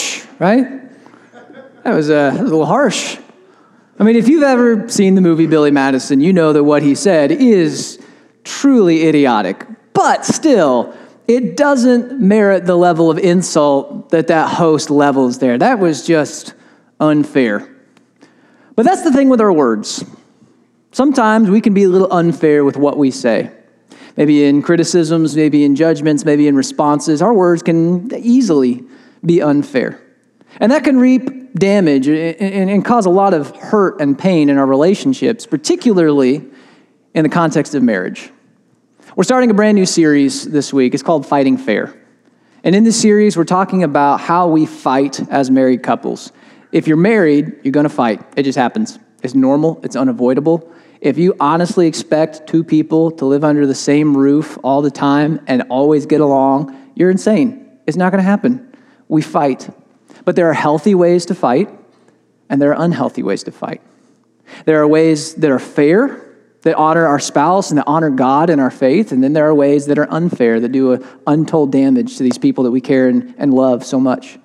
ouch, right? That was, uh, a little harsh. I mean, if you've ever seen the movie Billy Madison, you know that what he said is truly idiotic. But still, it doesn't merit the level of insult that that host levels there. That was just unfair. But that's the thing with our words. Sometimes we can be a little unfair with what we say. Maybe in criticisms, maybe in judgments, maybe in responses. Our words can easily be unfair. And that can reap damage and, cause a lot of hurt and pain in our relationships, particularly in the context of marriage. We're starting a brand new series this week. It's called Fighting Fair. And in this series, we're talking about how we fight as married couples. If you're married, you're going to fight. It just happens. It's normal, it's unavoidable. If you honestly expect two people to live under the same roof all the time and always get along, you're insane. It's not going to happen. We fight. But there are healthy ways to fight, and there are unhealthy ways to fight. There are ways that are fair, that honor our spouse and that honor God and our faith, and then there are ways that are unfair, that do untold damage to these people that we care and, and love so much.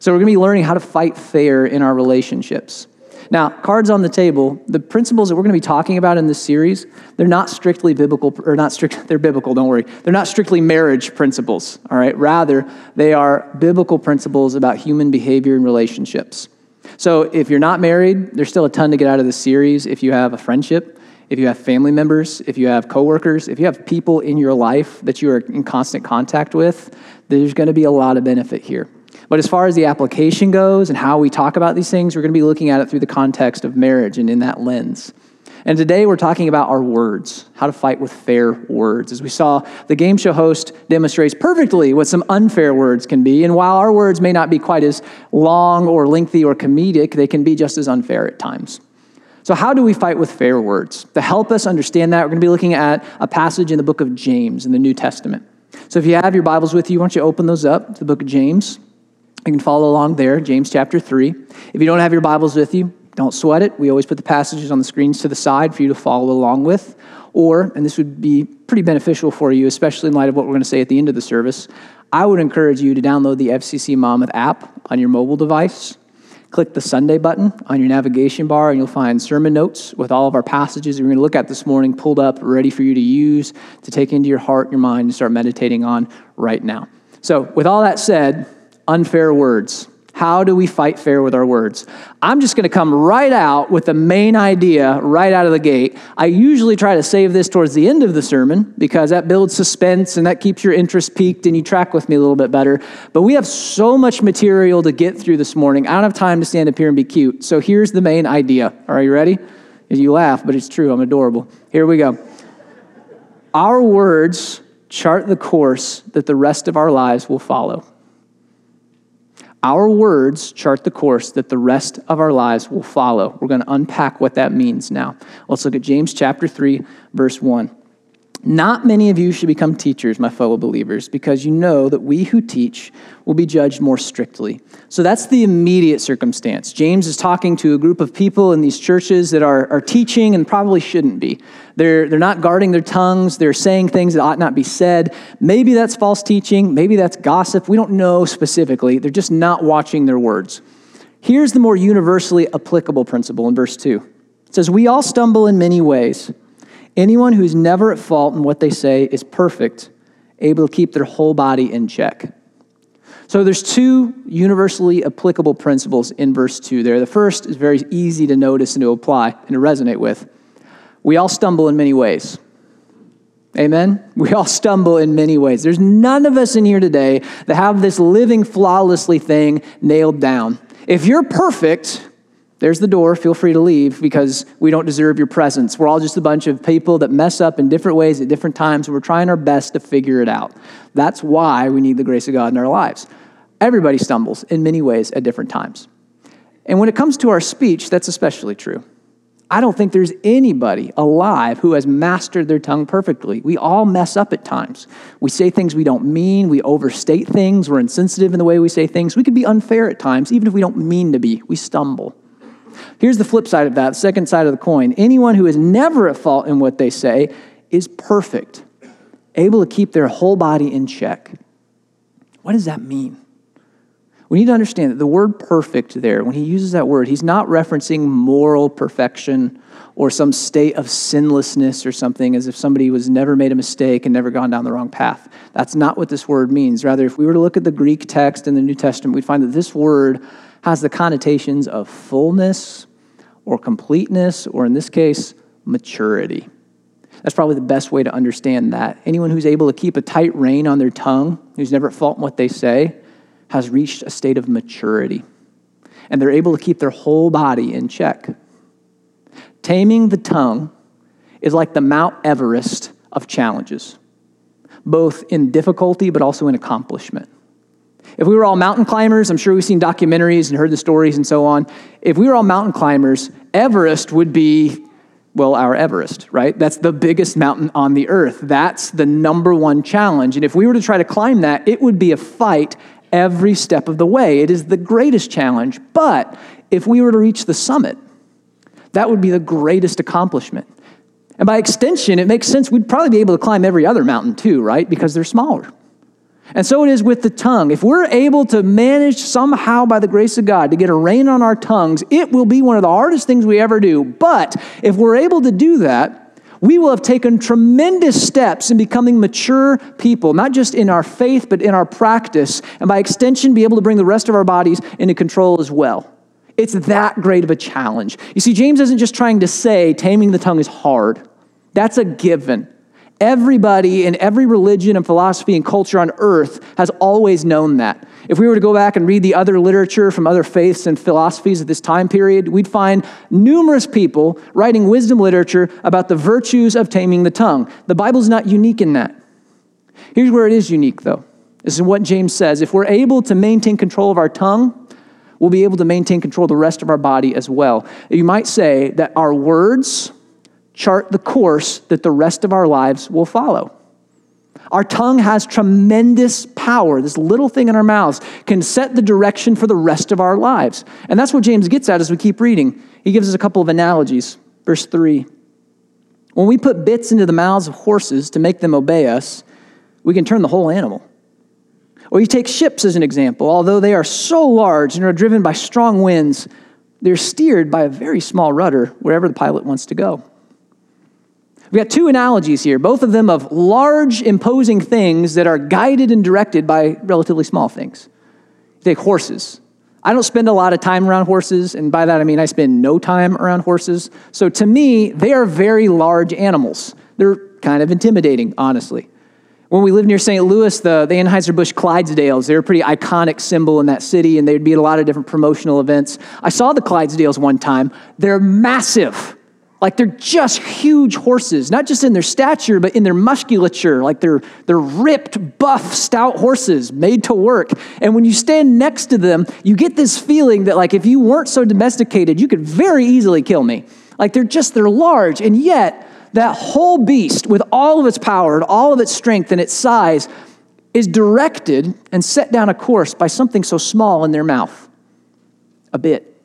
So we're going to be learning how to fight fair in our relationships. Now, cards on the table, the principles that we're going to be talking about in this series, they're not strictly biblical, or not strict, they're biblical, don't worry. They're not strictly marriage principles, all right? Rather, they are biblical principles about human behavior and relationships. So if you're not married, there's still a ton to get out of this series. If you have a friendship, if you have family members, if you have coworkers, if you have people in your life that you are in constant contact with, there's going to be a lot of benefit here. But as far as the application goes and how we talk about these things, we're going to be looking at it through the context of marriage and in that lens. And today we're talking about our words, how to fight with fair words. As we saw, the game show host demonstrates perfectly what some unfair words can be. And while our words may not be quite as long or lengthy or comedic, they can be just as unfair at times. So, how do we fight with fair words? To help us understand that, we're going to be looking at a passage in the book of James in the New Testament. So, if you have your Bibles with you, why don't you open those up to the book of James? You can follow along there, James chapter 3. If you don't have your Bibles with you, don't sweat it. We always put the passages on the screens to the side for you to follow along with. Or, and this would be pretty beneficial for you, especially in light of what we're going to say at the end of the service, I would encourage you to download the FCC Monmouth app on your mobile device. Click the Sunday button on your navigation bar, and you'll find sermon notes with all of our passages we're going to look at this morning pulled up, ready for you to use, to take into your heart, your mind, and start meditating on right now. So, with all that said, unfair words. How do we fight fair with our words? I'm just going to come right out with the main idea right out of the gate. I usually try to save this towards the end of the sermon because that builds suspense and that keeps your interest peaked and you track with me a little bit better. But we have so much material to get through this morning. I don't have time to stand up here and be cute. So here's the main idea. Are you ready? You laugh, but it's true. I'm adorable. Here we go. Our words chart the course that the rest of our lives will follow. Our words chart the course that the rest of our lives will follow. We're going to unpack what that means now. Let's look at James chapter 3, verse 1. Not many of you should become teachers, my fellow believers, because you know that we who teach will be judged more strictly. So that's the immediate circumstance. James is talking to a group of people in these churches that are, are teaching and probably shouldn't be. They're, they're not guarding their tongues, they're saying things that ought not be said. Maybe that's false teaching, maybe that's gossip. We don't know specifically. They're just not watching their words. Here's the more universally applicable principle in verse 2 it says, We all stumble in many ways. Anyone who's never at fault in what they say is perfect, able to keep their whole body in check. So there's two universally applicable principles in verse 2 there. The first is very easy to notice and to apply and to resonate with. We all stumble in many ways. Amen? We all stumble in many ways. There's none of us in here today that have this living flawlessly thing nailed down. If you're perfect, there's the door. Feel free to leave because we don't deserve your presence. We're all just a bunch of people that mess up in different ways at different times, we're trying our best to figure it out. That's why we need the grace of God in our lives. Everybody stumbles in many ways at different times. And when it comes to our speech, that's especially true. I don't think there's anybody alive who has mastered their tongue perfectly. We all mess up at times. We say things we don't mean, we overstate things, we're insensitive in the way we say things. We can be unfair at times, even if we don't mean to be. We stumble. Here's the flip side of that, second side of the coin. Anyone who is never at fault in what they say is perfect, able to keep their whole body in check. What does that mean? We need to understand that the word perfect there, when he uses that word, he's not referencing moral perfection or some state of sinlessness or something, as if somebody was never made a mistake and never gone down the wrong path. That's not what this word means. Rather, if we were to look at the Greek text in the New Testament, we'd find that this word has the connotations of fullness or completeness, or in this case, maturity. That's probably the best way to understand that. Anyone who's able to keep a tight rein on their tongue, who's never at fault in what they say, has reached a state of maturity. And they're able to keep their whole body in check. Taming the tongue is like the Mount Everest of challenges, both in difficulty but also in accomplishment. If we were all mountain climbers, I'm sure we've seen documentaries and heard the stories and so on. If we were all mountain climbers, Everest would be, well, our Everest, right? That's the biggest mountain on the earth. That's the number one challenge. And if we were to try to climb that, it would be a fight every step of the way. It is the greatest challenge. But if we were to reach the summit, that would be the greatest accomplishment. And by extension, it makes sense we'd probably be able to climb every other mountain too, right? Because they're smaller. And so it is with the tongue. If we're able to manage somehow by the grace of God to get a rein on our tongues, it will be one of the hardest things we ever do. But if we're able to do that, we will have taken tremendous steps in becoming mature people, not just in our faith, but in our practice, and by extension, be able to bring the rest of our bodies into control as well. It's that great of a challenge. You see, James isn't just trying to say taming the tongue is hard, that's a given. Everybody in every religion and philosophy and culture on earth has always known that. If we were to go back and read the other literature from other faiths and philosophies at this time period, we'd find numerous people writing wisdom literature about the virtues of taming the tongue. The Bible's not unique in that. Here's where it is unique, though. This is what James says. If we're able to maintain control of our tongue, we'll be able to maintain control of the rest of our body as well. You might say that our words chart the course that the rest of our lives will follow. Our tongue has tremendous power. This little thing in our mouths can set the direction for the rest of our lives. And that's what James gets at as we keep reading. He gives us a couple of analogies. Verse 3 When we put bits into the mouths of horses to make them obey us, we can turn the whole animal. Or you take ships as an example. Although they are so large and are driven by strong winds, they're steered by a very small rudder wherever the pilot wants to go. We've got two analogies here, both of them of large, imposing things that are guided and directed by relatively small things. Take horses. I don't spend a lot of time around horses, and by that I mean I spend no time around horses. So to me, they are very large animals. They're kind of intimidating, honestly. When we lived near St. Louis, the, the Anheuser-Busch Clydesdales, they're a pretty iconic symbol in that city, and they'd be at a lot of different promotional events. I saw the Clydesdales one time. They're massive. Like they're just huge horses, not just in their stature, but in their musculature. Like they're, they're ripped, buff, stout horses made to work. And when you stand next to them, you get this feeling that like if you weren't so domesticated, you could very easily kill me. Like they're just, they're large. And yet, that whole beast, with all of its power and all of its strength and its size, is directed and set down a course by something so small in their mouth a bit.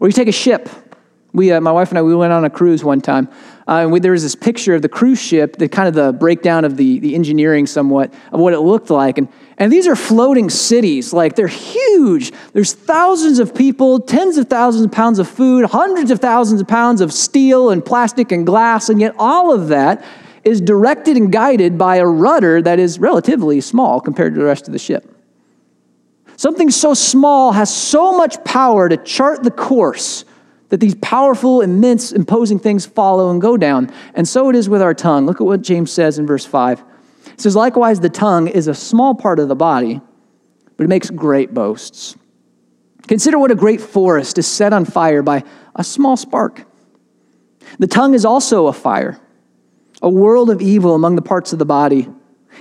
Or you take a ship we, uh, my wife and I, we went on a cruise one time. Uh, and we, there was this picture of the cruise ship, the kind of the breakdown of the, the engineering somewhat of what it looked like. And, and these are floating cities. Like they're huge. There's thousands of people, tens of thousands of pounds of food, hundreds of thousands of pounds of steel and plastic and glass. And yet all of that is directed and guided by a rudder that is relatively small compared to the rest of the ship. Something so small has so much power to chart the course that these powerful, immense, imposing things follow and go down. And so it is with our tongue. Look at what James says in verse 5. It says, Likewise, the tongue is a small part of the body, but it makes great boasts. Consider what a great forest is set on fire by a small spark. The tongue is also a fire, a world of evil among the parts of the body.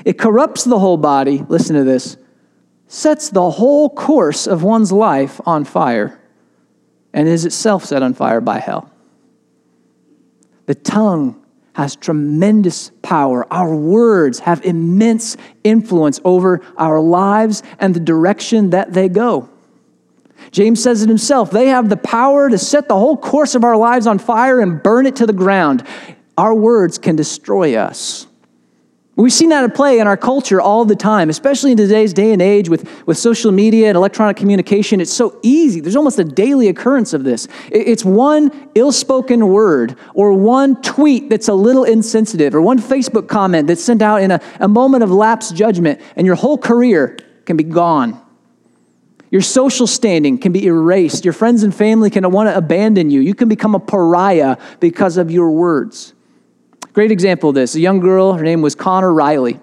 It corrupts the whole body, listen to this, sets the whole course of one's life on fire and is itself set on fire by hell. The tongue has tremendous power. Our words have immense influence over our lives and the direction that they go. James says it himself they have the power to set the whole course of our lives on fire and burn it to the ground. Our words can destroy us. We've seen that at play in our culture all the time, especially in today's day and age with, with social media and electronic communication. It's so easy. There's almost a daily occurrence of this. It's one ill spoken word, or one tweet that's a little insensitive, or one Facebook comment that's sent out in a, a moment of lapse judgment, and your whole career can be gone. Your social standing can be erased. Your friends and family can want to abandon you. You can become a pariah because of your words. Great example of this a young girl, her name was Connor Riley.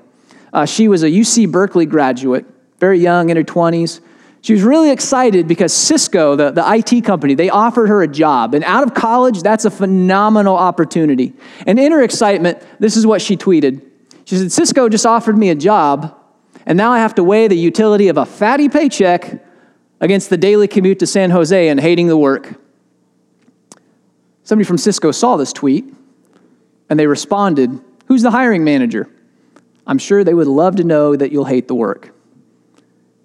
Uh, she was a UC Berkeley graduate, very young, in her 20s. She was really excited because Cisco, the, the IT company, they offered her a job. And out of college, that's a phenomenal opportunity. And in her excitement, this is what she tweeted. She said, Cisco just offered me a job, and now I have to weigh the utility of a fatty paycheck against the daily commute to San Jose and hating the work. Somebody from Cisco saw this tweet and they responded, Who's the hiring manager? I'm sure they would love to know that you'll hate the work.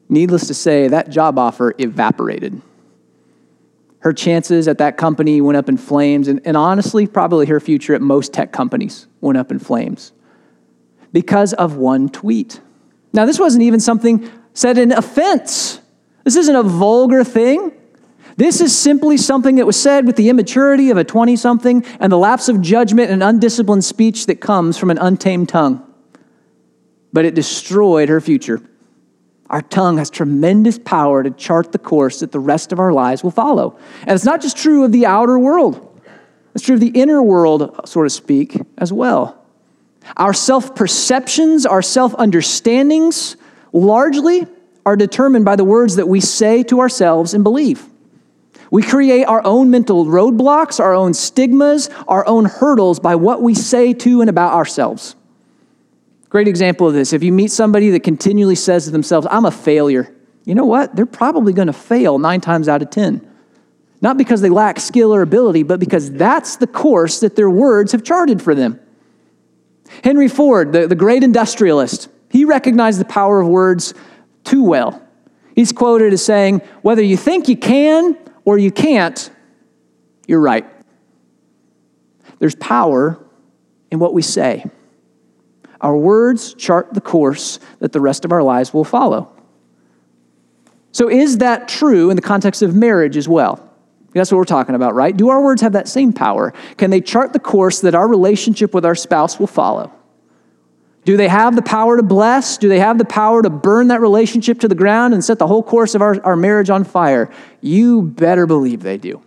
Needless to say, that job offer evaporated. Her chances at that company went up in flames, and, and honestly, probably her future at most tech companies went up in flames because of one tweet. Now, this wasn't even something said in offense. This isn't a vulgar thing. This is simply something that was said with the immaturity of a 20 something and the lapse of judgment and undisciplined speech that comes from an untamed tongue. But it destroyed her future. Our tongue has tremendous power to chart the course that the rest of our lives will follow. And it's not just true of the outer world, it's true of the inner world, so to speak, as well. Our self perceptions, our self understandings, largely are determined by the words that we say to ourselves and believe. We create our own mental roadblocks, our own stigmas, our own hurdles by what we say to and about ourselves. Great example of this. If you meet somebody that continually says to themselves, I'm a failure, you know what? They're probably going to fail nine times out of 10. Not because they lack skill or ability, but because that's the course that their words have charted for them. Henry Ford, the, the great industrialist, he recognized the power of words too well. He's quoted as saying, Whether you think you can or you can't, you're right. There's power in what we say. Our words chart the course that the rest of our lives will follow. So, is that true in the context of marriage as well? That's what we're talking about, right? Do our words have that same power? Can they chart the course that our relationship with our spouse will follow? Do they have the power to bless? Do they have the power to burn that relationship to the ground and set the whole course of our, our marriage on fire? You better believe they do.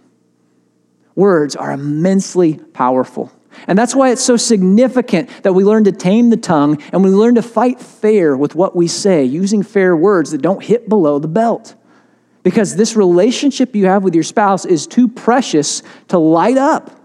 Words are immensely powerful. And that's why it's so significant that we learn to tame the tongue and we learn to fight fair with what we say, using fair words that don't hit below the belt. Because this relationship you have with your spouse is too precious to light up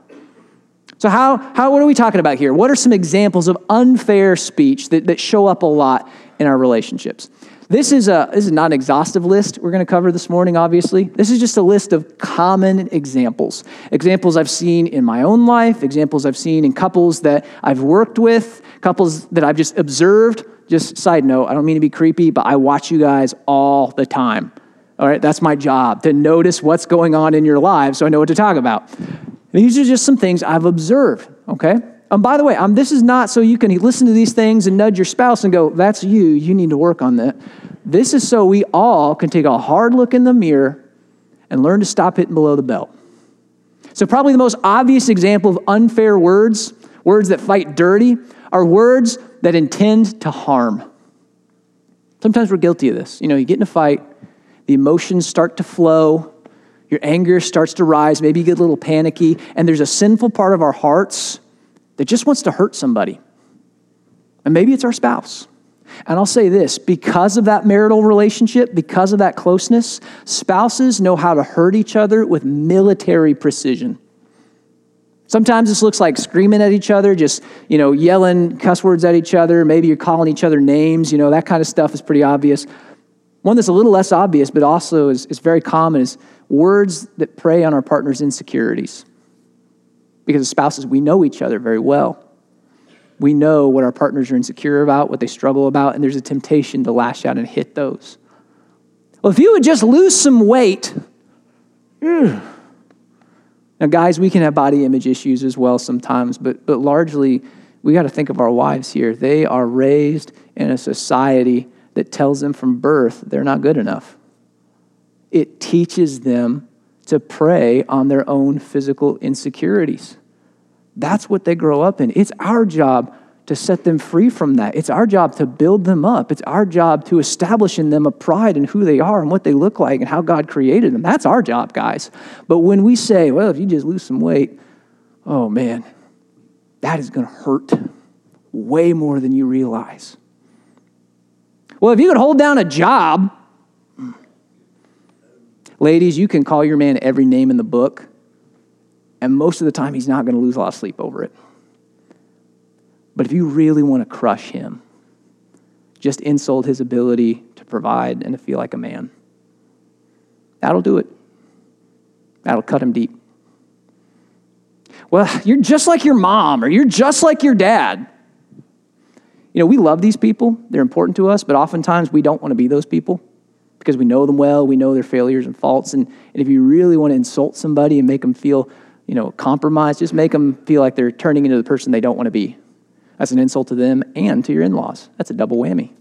so, how, how, what are we talking about here? What are some examples of unfair speech that, that show up a lot in our relationships? This is, a, this is not an exhaustive list we're going to cover this morning, obviously. This is just a list of common examples. Examples I've seen in my own life, examples I've seen in couples that I've worked with, couples that I've just observed. Just side note, I don't mean to be creepy, but I watch you guys all the time. All right, that's my job to notice what's going on in your lives so I know what to talk about. These are just some things I've observed, okay? And by the way, um, this is not so you can listen to these things and nudge your spouse and go, that's you, you need to work on that. This is so we all can take a hard look in the mirror and learn to stop hitting below the belt. So, probably the most obvious example of unfair words, words that fight dirty, are words that intend to harm. Sometimes we're guilty of this. You know, you get in a fight, the emotions start to flow, your anger starts to rise, maybe you get a little panicky, and there's a sinful part of our hearts that just wants to hurt somebody. And maybe it's our spouse. And I'll say this because of that marital relationship, because of that closeness, spouses know how to hurt each other with military precision. Sometimes this looks like screaming at each other, just, you know, yelling cuss words at each other. Maybe you're calling each other names, you know, that kind of stuff is pretty obvious. One that's a little less obvious, but also is, is very common, is words that prey on our partner's insecurities. Because as spouses, we know each other very well. We know what our partners are insecure about, what they struggle about, and there's a temptation to lash out and hit those. Well, if you would just lose some weight, mm. now, guys, we can have body image issues as well sometimes, but, but largely we got to think of our wives here. They are raised in a society that tells them from birth they're not good enough. It teaches them to prey on their own physical insecurities. That's what they grow up in. It's our job to set them free from that. It's our job to build them up. It's our job to establish in them a pride in who they are and what they look like and how God created them. That's our job, guys. But when we say, well, if you just lose some weight, oh man, that is going to hurt way more than you realize. Well, if you could hold down a job, ladies, you can call your man every name in the book, and most of the time he's not going to lose a lot of sleep over it. But if you really want to crush him, just insult his ability to provide and to feel like a man. That'll do it. That'll cut him deep. Well, you're just like your mom or you're just like your dad. You know, we love these people, they're important to us, but oftentimes we don't want to be those people because we know them well, we know their failures and faults. And, and if you really want to insult somebody and make them feel, you know, compromised, just make them feel like they're turning into the person they don't want to be. That's an insult to them and to your in laws. That's a double whammy.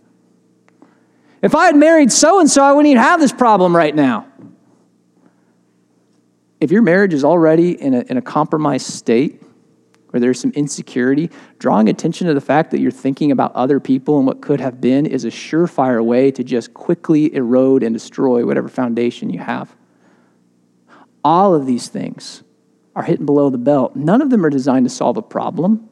If I had married so and so, I wouldn't even have this problem right now. If your marriage is already in a, in a compromised state, where there's some insecurity, drawing attention to the fact that you're thinking about other people and what could have been is a surefire way to just quickly erode and destroy whatever foundation you have. All of these things are hitting below the belt. None of them are designed to solve a problem.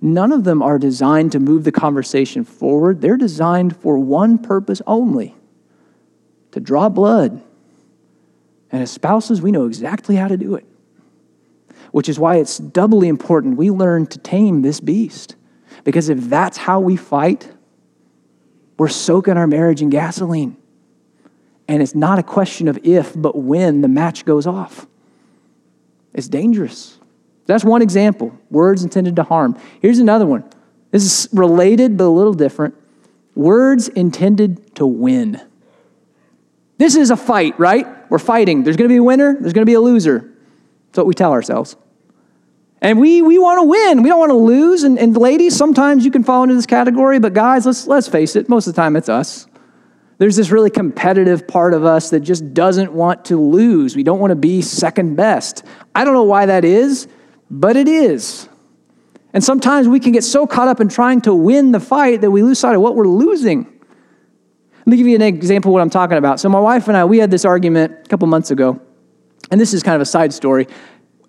None of them are designed to move the conversation forward. They're designed for one purpose only to draw blood. And as spouses, we know exactly how to do it, which is why it's doubly important we learn to tame this beast. Because if that's how we fight, we're soaking our marriage in gasoline. And it's not a question of if, but when the match goes off. It's dangerous. That's one example. Words intended to harm. Here's another one. This is related but a little different. Words intended to win. This is a fight, right? We're fighting. There's going to be a winner, there's going to be a loser. That's what we tell ourselves. And we, we want to win. We don't want to lose. And, and ladies, sometimes you can fall into this category, but guys, let's, let's face it, most of the time it's us. There's this really competitive part of us that just doesn't want to lose. We don't want to be second best. I don't know why that is but it is. And sometimes we can get so caught up in trying to win the fight that we lose sight of what we're losing. Let me give you an example of what I'm talking about. So, my wife and I, we had this argument a couple months ago, and this is kind of a side story.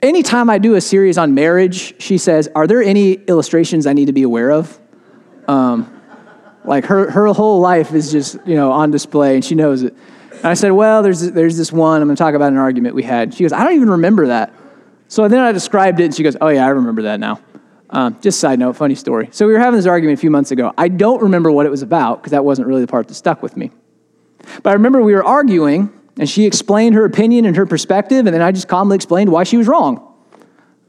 Anytime I do a series on marriage, she says, Are there any illustrations I need to be aware of? Um, like her, her whole life is just, you know, on display, and she knows it. And I said, Well, there's, there's this one, I'm going to talk about an argument we had. She goes, I don't even remember that. So then I described it, and she goes, Oh, yeah, I remember that now. Um, just side note, funny story. So we were having this argument a few months ago. I don't remember what it was about because that wasn't really the part that stuck with me. But I remember we were arguing, and she explained her opinion and her perspective, and then I just calmly explained why she was wrong.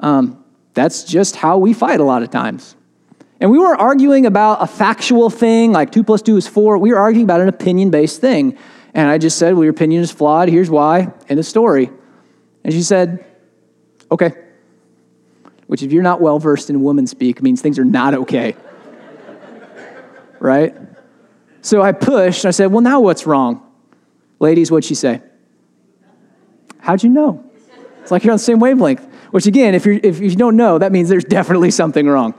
Um, that's just how we fight a lot of times. And we weren't arguing about a factual thing like two plus two is four. We were arguing about an opinion based thing. And I just said, Well, your opinion is flawed. Here's why. End of story. And she said, okay. Which, if you're not well versed in woman speak, means things are not okay. right? So I pushed. and I said, well, now what's wrong? Ladies, what'd she say? How'd you know? It's like you're on the same wavelength. Which, again, if, you're, if you don't know, that means there's definitely something wrong.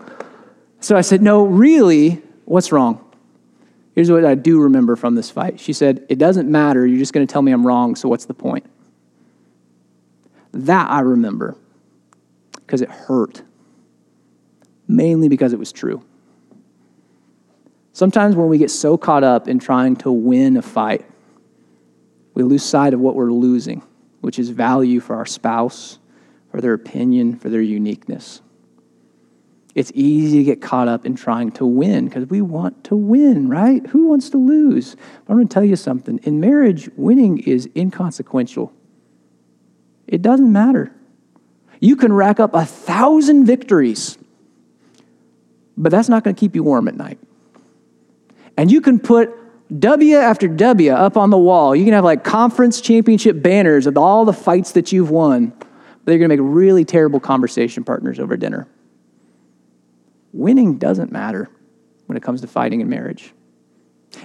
So I said, no, really, what's wrong? Here's what I do remember from this fight. She said, It doesn't matter. You're just going to tell me I'm wrong, so what's the point? That I remember because it hurt, mainly because it was true. Sometimes when we get so caught up in trying to win a fight, we lose sight of what we're losing, which is value for our spouse, for their opinion, for their uniqueness. It's easy to get caught up in trying to win because we want to win, right? Who wants to lose? But I'm going to tell you something. In marriage, winning is inconsequential. It doesn't matter. You can rack up a thousand victories, but that's not going to keep you warm at night. And you can put W after W up on the wall. You can have like conference championship banners of all the fights that you've won, but you're going to make really terrible conversation partners over dinner. winning doesn't matter when it comes to fighting in marriage.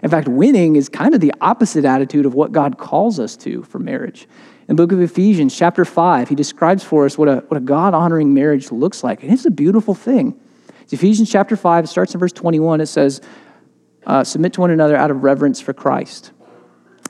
In fact, winning is kind of the opposite attitude of what God calls us to for marriage. In the book of Ephesians, chapter 5, he describes for us what a, what a God honoring marriage looks like. And it's a beautiful thing. It's Ephesians chapter 5, it starts in verse 21. It says, uh, Submit to one another out of reverence for Christ.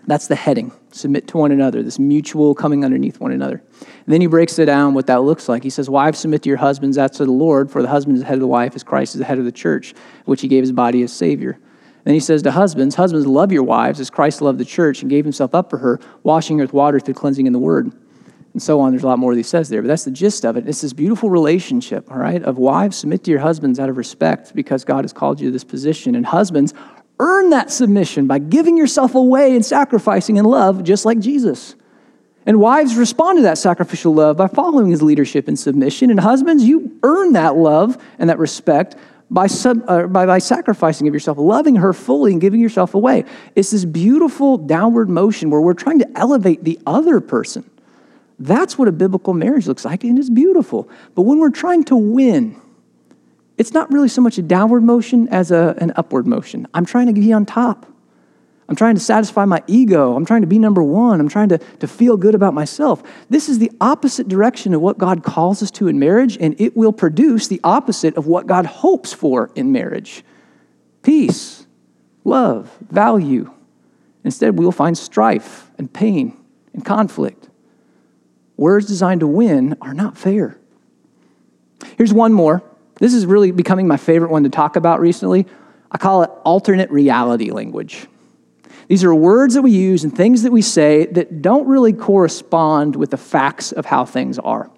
That's the heading. Submit to one another, this mutual coming underneath one another. And then he breaks it down what that looks like. He says, Wives, submit to your husbands, that's to the Lord, for the husband is the head of the wife, as Christ is the head of the church, which he gave his body as Savior. Then he says to husbands, Husbands, love your wives as Christ loved the church and gave himself up for her, washing her with water through cleansing in the word. And so on. There's a lot more that he says there, but that's the gist of it. It's this beautiful relationship, all right, of wives submit to your husbands out of respect because God has called you to this position. And husbands earn that submission by giving yourself away and sacrificing in love, just like Jesus. And wives respond to that sacrificial love by following his leadership and submission. And husbands, you earn that love and that respect by, sub, uh, by, by sacrificing of yourself, loving her fully and giving yourself away. It's this beautiful downward motion where we're trying to elevate the other person. That's what a biblical marriage looks like, and it's beautiful. But when we're trying to win, it's not really so much a downward motion as a, an upward motion. I'm trying to be on top. I'm trying to satisfy my ego. I'm trying to be number one. I'm trying to, to feel good about myself. This is the opposite direction of what God calls us to in marriage, and it will produce the opposite of what God hopes for in marriage peace, love, value. Instead, we will find strife and pain and conflict. Words designed to win are not fair. Here's one more this is really becoming my favorite one to talk about recently. I call it alternate reality language. These are words that we use and things that we say that don't really correspond with the facts of how things are.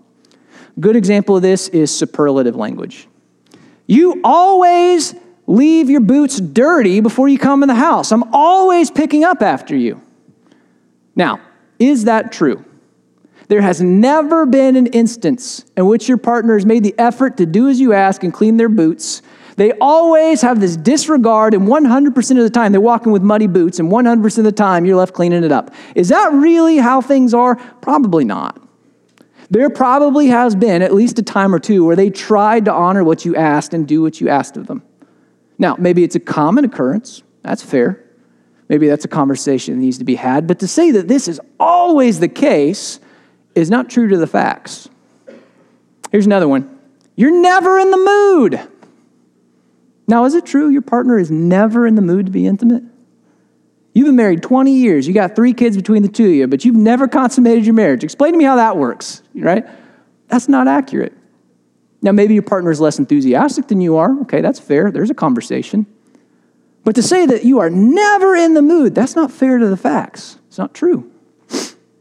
Good example of this is superlative language. You always leave your boots dirty before you come in the house. I'm always picking up after you. Now, is that true? There has never been an instance in which your partner has made the effort to do as you ask and clean their boots. They always have this disregard, and 100% of the time they're walking with muddy boots, and 100% of the time you're left cleaning it up. Is that really how things are? Probably not. There probably has been at least a time or two where they tried to honor what you asked and do what you asked of them. Now, maybe it's a common occurrence. That's fair. Maybe that's a conversation that needs to be had. But to say that this is always the case is not true to the facts. Here's another one you're never in the mood. Now, is it true your partner is never in the mood to be intimate? You've been married 20 years, you got three kids between the two of you, but you've never consummated your marriage. Explain to me how that works, right? That's not accurate. Now, maybe your partner is less enthusiastic than you are. Okay, that's fair. There's a conversation. But to say that you are never in the mood, that's not fair to the facts. It's not true.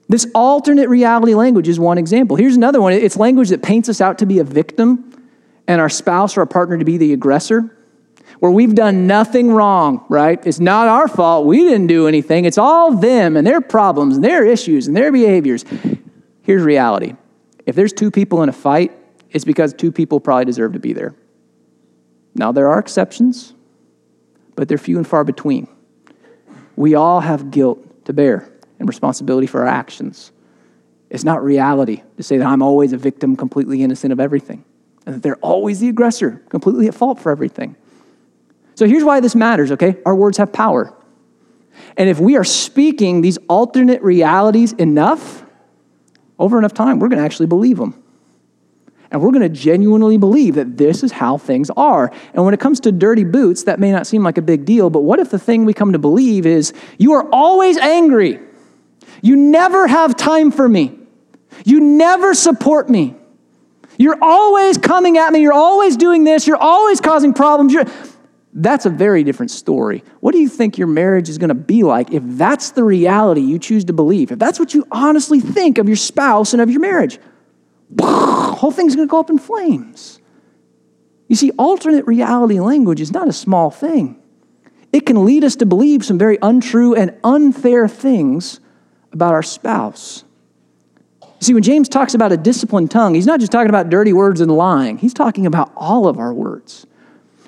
This alternate reality language is one example. Here's another one it's language that paints us out to be a victim and our spouse or our partner to be the aggressor, where we've done nothing wrong, right? It's not our fault. We didn't do anything. It's all them and their problems and their issues and their behaviors. Here's reality if there's two people in a fight, it's because two people probably deserve to be there. Now, there are exceptions, but they're few and far between. We all have guilt to bear and responsibility for our actions. It's not reality to say that I'm always a victim, completely innocent of everything, and that they're always the aggressor, completely at fault for everything. So here's why this matters, okay? Our words have power. And if we are speaking these alternate realities enough, over enough time, we're going to actually believe them. And we're going to genuinely believe that this is how things are. And when it comes to dirty boots, that may not seem like a big deal, but what if the thing we come to believe is you are always angry? You never have time for me. You never support me. You're always coming at me. You're always doing this. You're always causing problems. You're... That's a very different story. What do you think your marriage is going to be like if that's the reality you choose to believe? If that's what you honestly think of your spouse and of your marriage? whole thing's going to go up in flames. You see, alternate reality language is not a small thing. It can lead us to believe some very untrue and unfair things about our spouse. See, when James talks about a disciplined tongue, he's not just talking about dirty words and lying, he's talking about all of our words.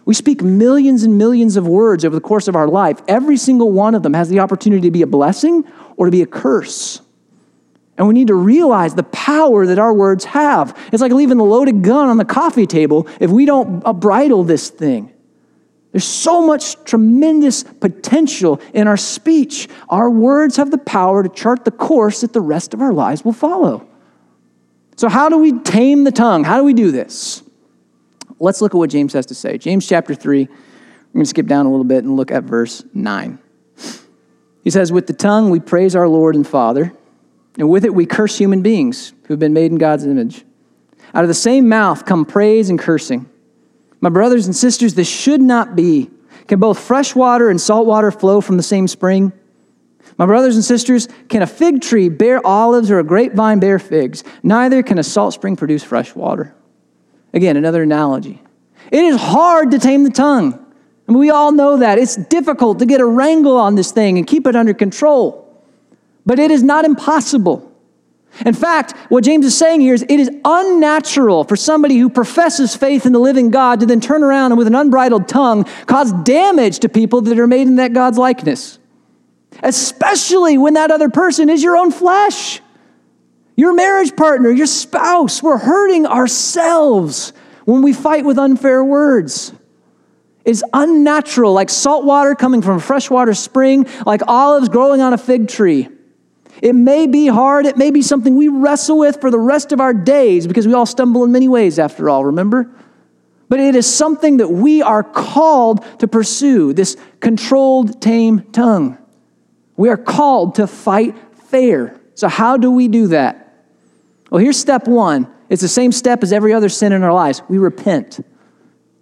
We speak millions and millions of words over the course of our life. Every single one of them has the opportunity to be a blessing or to be a curse. And we need to realize the power that our words have. It's like leaving the loaded gun on the coffee table if we don't uh, bridle this thing. There's so much tremendous potential in our speech. Our words have the power to chart the course that the rest of our lives will follow. So, how do we tame the tongue? How do we do this? Let's look at what James has to say. James chapter 3, we're going to skip down a little bit and look at verse 9. He says, With the tongue we praise our Lord and Father, and with it we curse human beings who have been made in God's image. Out of the same mouth come praise and cursing. My brothers and sisters, this should not be. Can both fresh water and salt water flow from the same spring? My brothers and sisters, can a fig tree bear olives or a grapevine bear figs? Neither can a salt spring produce fresh water. Again, another analogy. It is hard to tame the tongue. I mean, we all know that. It's difficult to get a wrangle on this thing and keep it under control. But it is not impossible. In fact, what James is saying here is it is unnatural for somebody who professes faith in the living God to then turn around and with an unbridled tongue cause damage to people that are made in that God's likeness. Especially when that other person is your own flesh, your marriage partner, your spouse. We're hurting ourselves when we fight with unfair words. It's unnatural, like salt water coming from a freshwater spring, like olives growing on a fig tree. It may be hard, it may be something we wrestle with for the rest of our days because we all stumble in many ways, after all, remember? But it is something that we are called to pursue this controlled, tame tongue. We are called to fight fair. So, how do we do that? Well, here's step one it's the same step as every other sin in our lives we repent.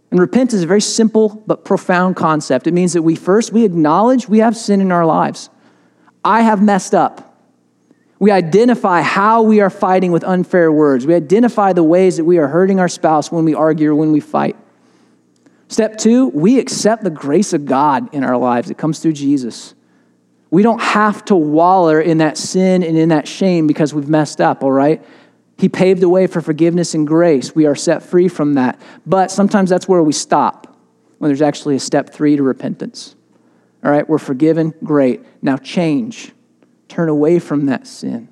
And repent is a very simple but profound concept. It means that we first we acknowledge we have sin in our lives. I have messed up. We identify how we are fighting with unfair words. We identify the ways that we are hurting our spouse when we argue or when we fight. Step two, we accept the grace of God in our lives. It comes through Jesus. We don't have to waller in that sin and in that shame because we've messed up, all right? He paved the way for forgiveness and grace. We are set free from that. But sometimes that's where we stop, when there's actually a step three to repentance. All right, we're forgiven, great. Now change. Turn away from that sin.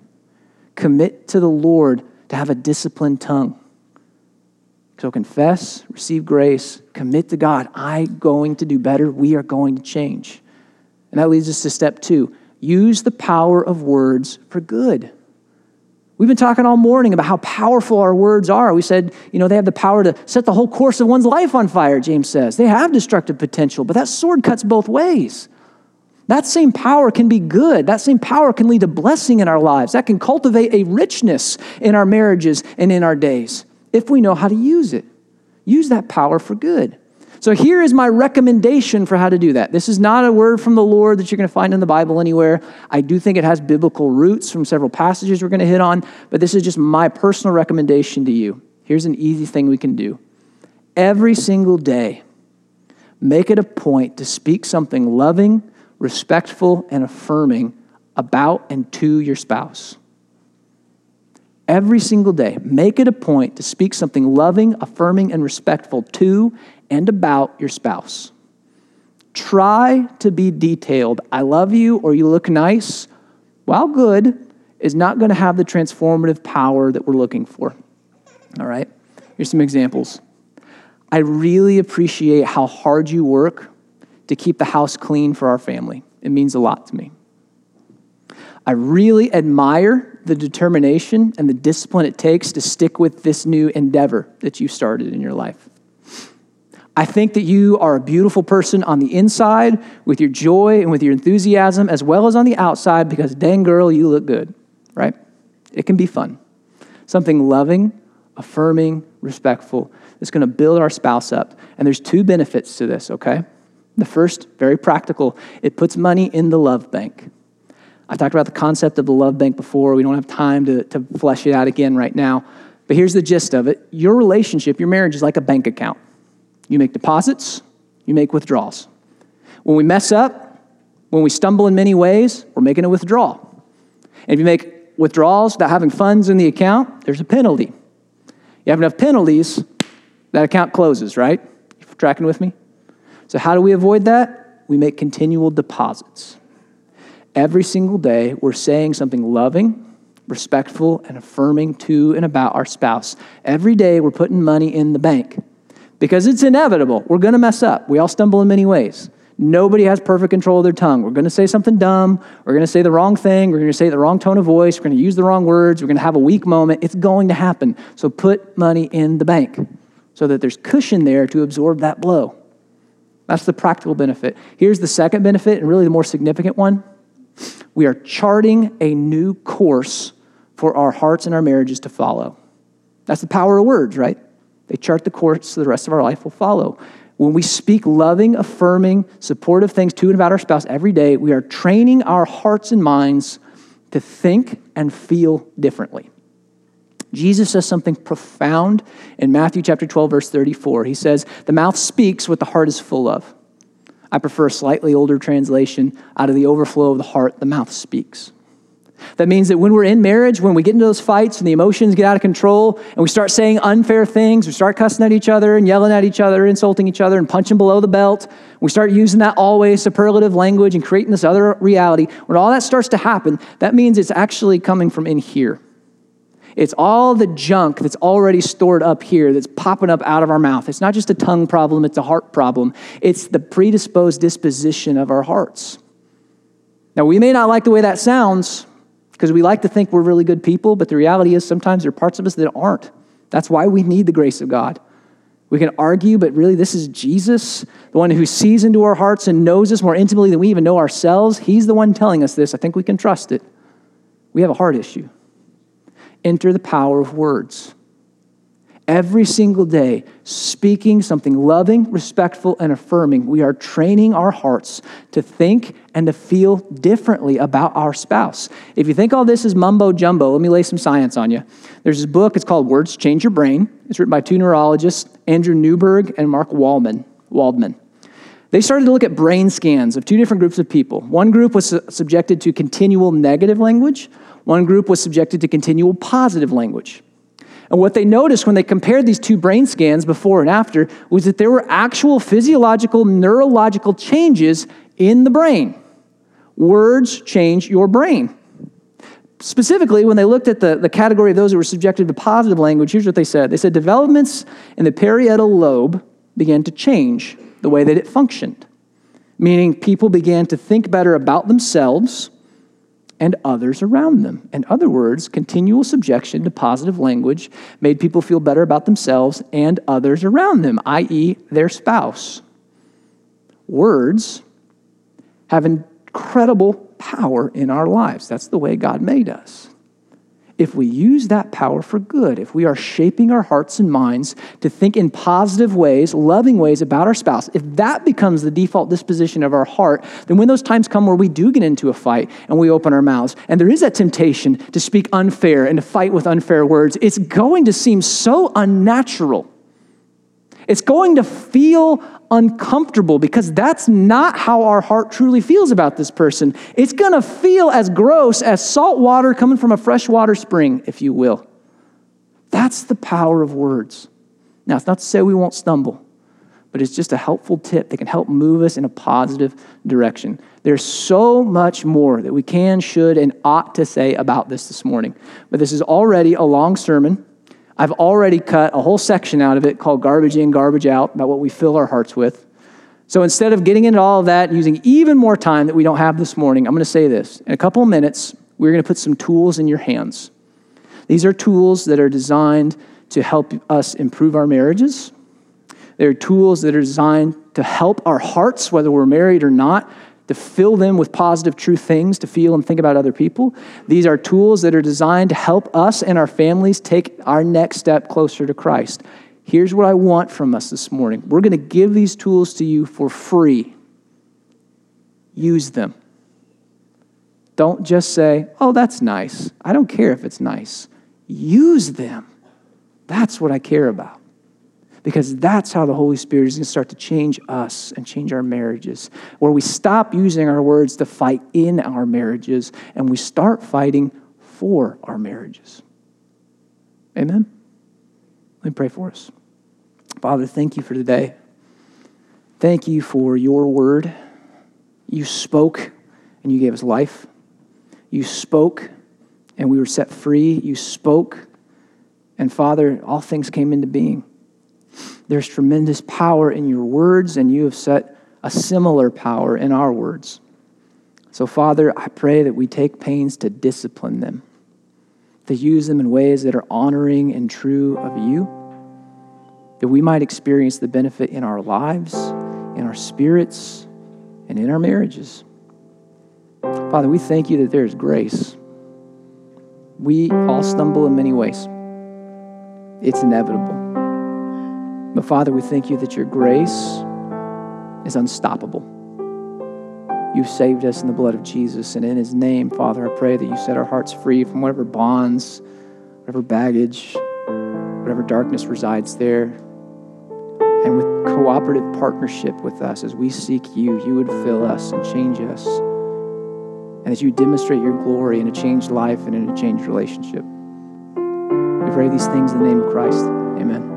Commit to the Lord to have a disciplined tongue. So confess, receive grace, commit to God. I'm going to do better. We are going to change. And that leads us to step two use the power of words for good. We've been talking all morning about how powerful our words are. We said, you know, they have the power to set the whole course of one's life on fire, James says. They have destructive potential, but that sword cuts both ways. That same power can be good. That same power can lead to blessing in our lives. That can cultivate a richness in our marriages and in our days if we know how to use it. Use that power for good. So here is my recommendation for how to do that. This is not a word from the Lord that you're going to find in the Bible anywhere. I do think it has biblical roots from several passages we're going to hit on, but this is just my personal recommendation to you. Here's an easy thing we can do. Every single day, make it a point to speak something loving, respectful, and affirming about and to your spouse. Every single day, make it a point to speak something loving, affirming, and respectful to and about your spouse. Try to be detailed. I love you or you look nice, while good, is not going to have the transformative power that we're looking for. All right? Here's some examples. I really appreciate how hard you work to keep the house clean for our family. It means a lot to me. I really admire the determination and the discipline it takes to stick with this new endeavor that you started in your life. I think that you are a beautiful person on the inside with your joy and with your enthusiasm, as well as on the outside, because dang girl, you look good, right? It can be fun. Something loving, affirming, respectful that's going to build our spouse up. And there's two benefits to this, okay? The first, very practical, it puts money in the love bank. I've talked about the concept of the love bank before. We don't have time to, to flesh it out again right now. But here's the gist of it your relationship, your marriage is like a bank account. You make deposits, you make withdrawals. When we mess up, when we stumble in many ways, we're making a withdrawal. And if you make withdrawals without having funds in the account, there's a penalty. You have enough penalties, that account closes, right? You tracking with me? So, how do we avoid that? We make continual deposits. Every single day, we're saying something loving, respectful, and affirming to and about our spouse. Every day we're putting money in the bank because it's inevitable. We're going to mess up. We all stumble in many ways. Nobody has perfect control of their tongue. We're going to say something dumb. We're going to say the wrong thing. We're going to say the wrong tone of voice. We're going to use the wrong words. We're going to have a weak moment. It's going to happen. So put money in the bank so that there's cushion there to absorb that blow. That's the practical benefit. Here's the second benefit, and really the more significant one. We are charting a new course for our hearts and our marriages to follow. That's the power of words, right? They chart the course so the rest of our life will follow. When we speak loving, affirming, supportive things to and about our spouse every day, we are training our hearts and minds to think and feel differently. Jesus says something profound in Matthew chapter 12 verse 34. He says, "The mouth speaks what the heart is full of." I prefer a slightly older translation, out of the overflow of the heart the mouth speaks. That means that when we're in marriage, when we get into those fights and the emotions get out of control and we start saying unfair things, we start cussing at each other and yelling at each other, insulting each other and punching below the belt, we start using that always superlative language and creating this other reality, when all that starts to happen, that means it's actually coming from in here. It's all the junk that's already stored up here that's popping up out of our mouth. It's not just a tongue problem, it's a heart problem. It's the predisposed disposition of our hearts. Now, we may not like the way that sounds, because we like to think we're really good people, but the reality is sometimes there are parts of us that aren't. That's why we need the grace of God. We can argue, but really, this is Jesus, the one who sees into our hearts and knows us more intimately than we even know ourselves. He's the one telling us this. I think we can trust it. We have a heart issue. Enter the power of words every single day, speaking something loving, respectful, and affirming, we are training our hearts to think and to feel differently about our spouse. If you think all this is mumbo jumbo, let me lay some science on you. There's this book, it's called Words Change Your Brain. It's written by two neurologists, Andrew Newberg and Mark Waldman. Waldman. They started to look at brain scans of two different groups of people. One group was subjected to continual negative language, one group was subjected to continual positive language. And what they noticed when they compared these two brain scans before and after was that there were actual physiological, neurological changes in the brain. Words change your brain. Specifically, when they looked at the, the category of those who were subjected to positive language, here's what they said. They said developments in the parietal lobe began to change the way that it functioned, meaning people began to think better about themselves and others around them. In other words, continual subjection to positive language made people feel better about themselves and others around them, i.e., their spouse. Words have incredible power in our lives. That's the way God made us if we use that power for good, if we are shaping our hearts and minds to think in positive ways, loving ways about our spouse, if that becomes the default disposition of our heart, then when those times come where we do get into a fight and we open our mouths, and there is that temptation to speak unfair and to fight with unfair words, it's going to seem so unnatural. It's going to feel uncomfortable because that's not how our heart truly feels about this person. It's going to feel as gross as salt water coming from a freshwater spring, if you will. That's the power of words. Now, it's not to say we won't stumble, but it's just a helpful tip that can help move us in a positive direction. There's so much more that we can, should, and ought to say about this this morning. But this is already a long sermon. I've already cut a whole section out of it called Garbage In, Garbage Out, about what we fill our hearts with. So instead of getting into all of that and using even more time that we don't have this morning, I'm going to say this. In a couple of minutes, we're going to put some tools in your hands. These are tools that are designed to help us improve our marriages. They're tools that are designed to help our hearts, whether we're married or not, to fill them with positive, true things to feel and think about other people. These are tools that are designed to help us and our families take our next step closer to Christ. Here's what I want from us this morning we're going to give these tools to you for free. Use them. Don't just say, oh, that's nice. I don't care if it's nice. Use them. That's what I care about because that's how the Holy Spirit is going to start to change us and change our marriages, where we stop using our words to fight in our marriages and we start fighting for our marriages. Amen? Let me pray for us. Father, thank you for today. Thank you for your word. You spoke and you gave us life. You spoke and we were set free. You spoke, and Father, all things came into being. There's tremendous power in your words, and you have set a similar power in our words. So, Father, I pray that we take pains to discipline them, to use them in ways that are honoring and true of you, that we might experience the benefit in our lives, in our spirits, and in our marriages. Father, we thank you that there is grace. We all stumble in many ways, it's inevitable. But Father, we thank you that your grace is unstoppable. You've saved us in the blood of Jesus. And in his name, Father, I pray that you set our hearts free from whatever bonds, whatever baggage, whatever darkness resides there. And with cooperative partnership with us as we seek you, you would fill us and change us. And as you demonstrate your glory in a changed life and in a changed relationship. We pray these things in the name of Christ. Amen.